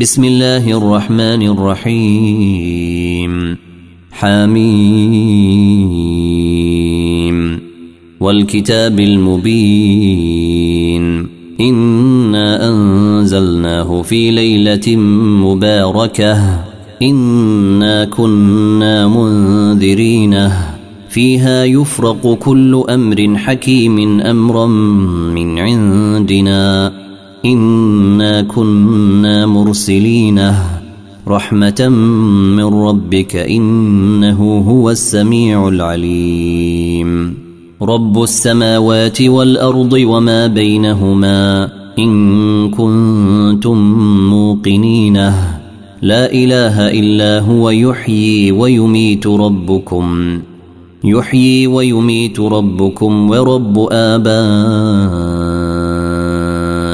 بسم الله الرحمن الرحيم. حميم. والكتاب المبين. إنا أنزلناه في ليلة مباركة. إنا كنا منذرين. فيها يفرق كل أمر حكيم أمرا من عندنا. انا كنا مرسلين. رحمه من ربك انه هو السميع العليم. رب السماوات والارض وما بينهما. ان كنتم موقنين. لا اله الا هو يحيي ويميت ربكم. يحيي ويميت ربكم ورب آبائكم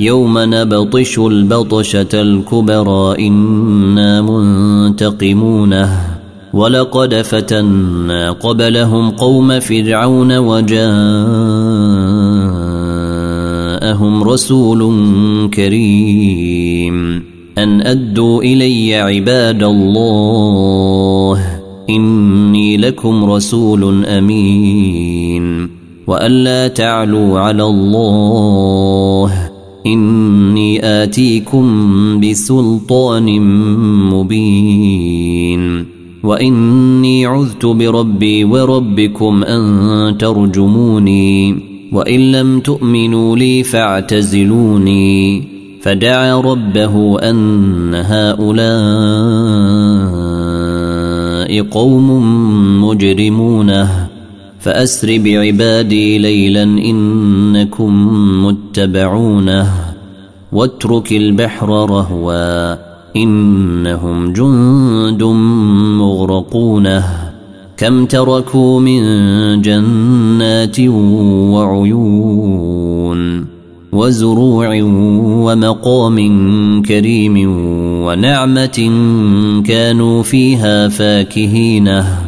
يوم نبطش البطشة الكبرى إنا منتقمونه. ولقد فتنا قبلهم قوم فرعون وجاءهم رسول كريم. أن أدوا إلي عباد الله إني لكم رسول أمين. وألا تعلوا على الله إني آتيكم بسلطان مبين وإني عذت بربي وربكم أن ترجموني وإن لم تؤمنوا لي فاعتزلوني فدعا ربه أن هؤلاء قوم مجرمونه فأسر بعبادي ليلا إنكم متبعونه واترك البحر رهوا إنهم جند مغرقونه كم تركوا من جنات وعيون وزروع ومقام كريم ونعمة كانوا فيها فاكهينه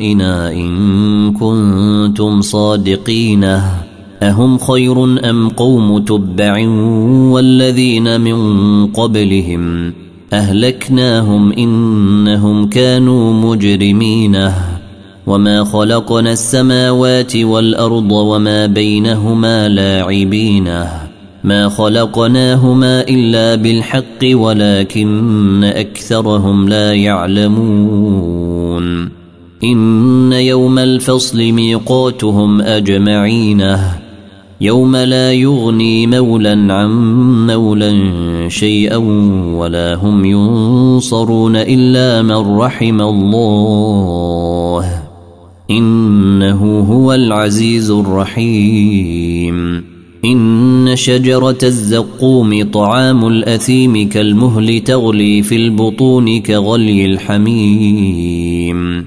ان كنتم صادقين اهم خير ام قوم تبع والذين من قبلهم اهلكناهم انهم كانوا مجرمين وما خلقنا السماوات والارض وما بينهما لاعبين ما خلقناهما الا بالحق ولكن اكثرهم لا يعلمون إن يوم الفصل ميقاتهم أجمعين. يوم لا يغني مولا عن مولا شيئا ولا هم ينصرون إلا من رحم الله. إن إنه هو العزيز الرحيم. إن شجرة الزقوم طعام الأثيم كالمهل تغلي في البطون كغلي الحميم.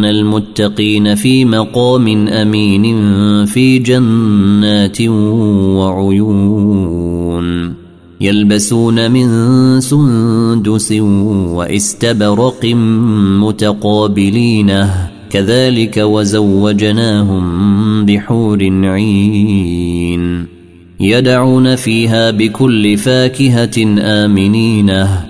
إن المتقين في مقام أمين في جنات وعيون يلبسون من سندس واستبرق متقابلينه كذلك وزوجناهم بحور عين يدعون فيها بكل فاكهة امنينه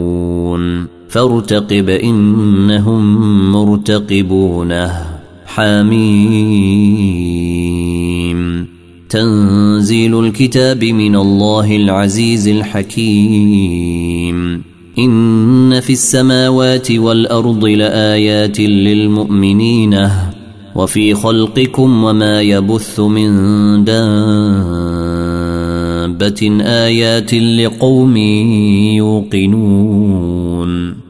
فارتقب إنهم مرتقبونه حميم. تنزيل الكتاب من الله العزيز الحكيم. إن في السماوات والأرض لآيات للمؤمنين. وفي خلقكم وما يبث من دابة. آيات لقوم يوقنون.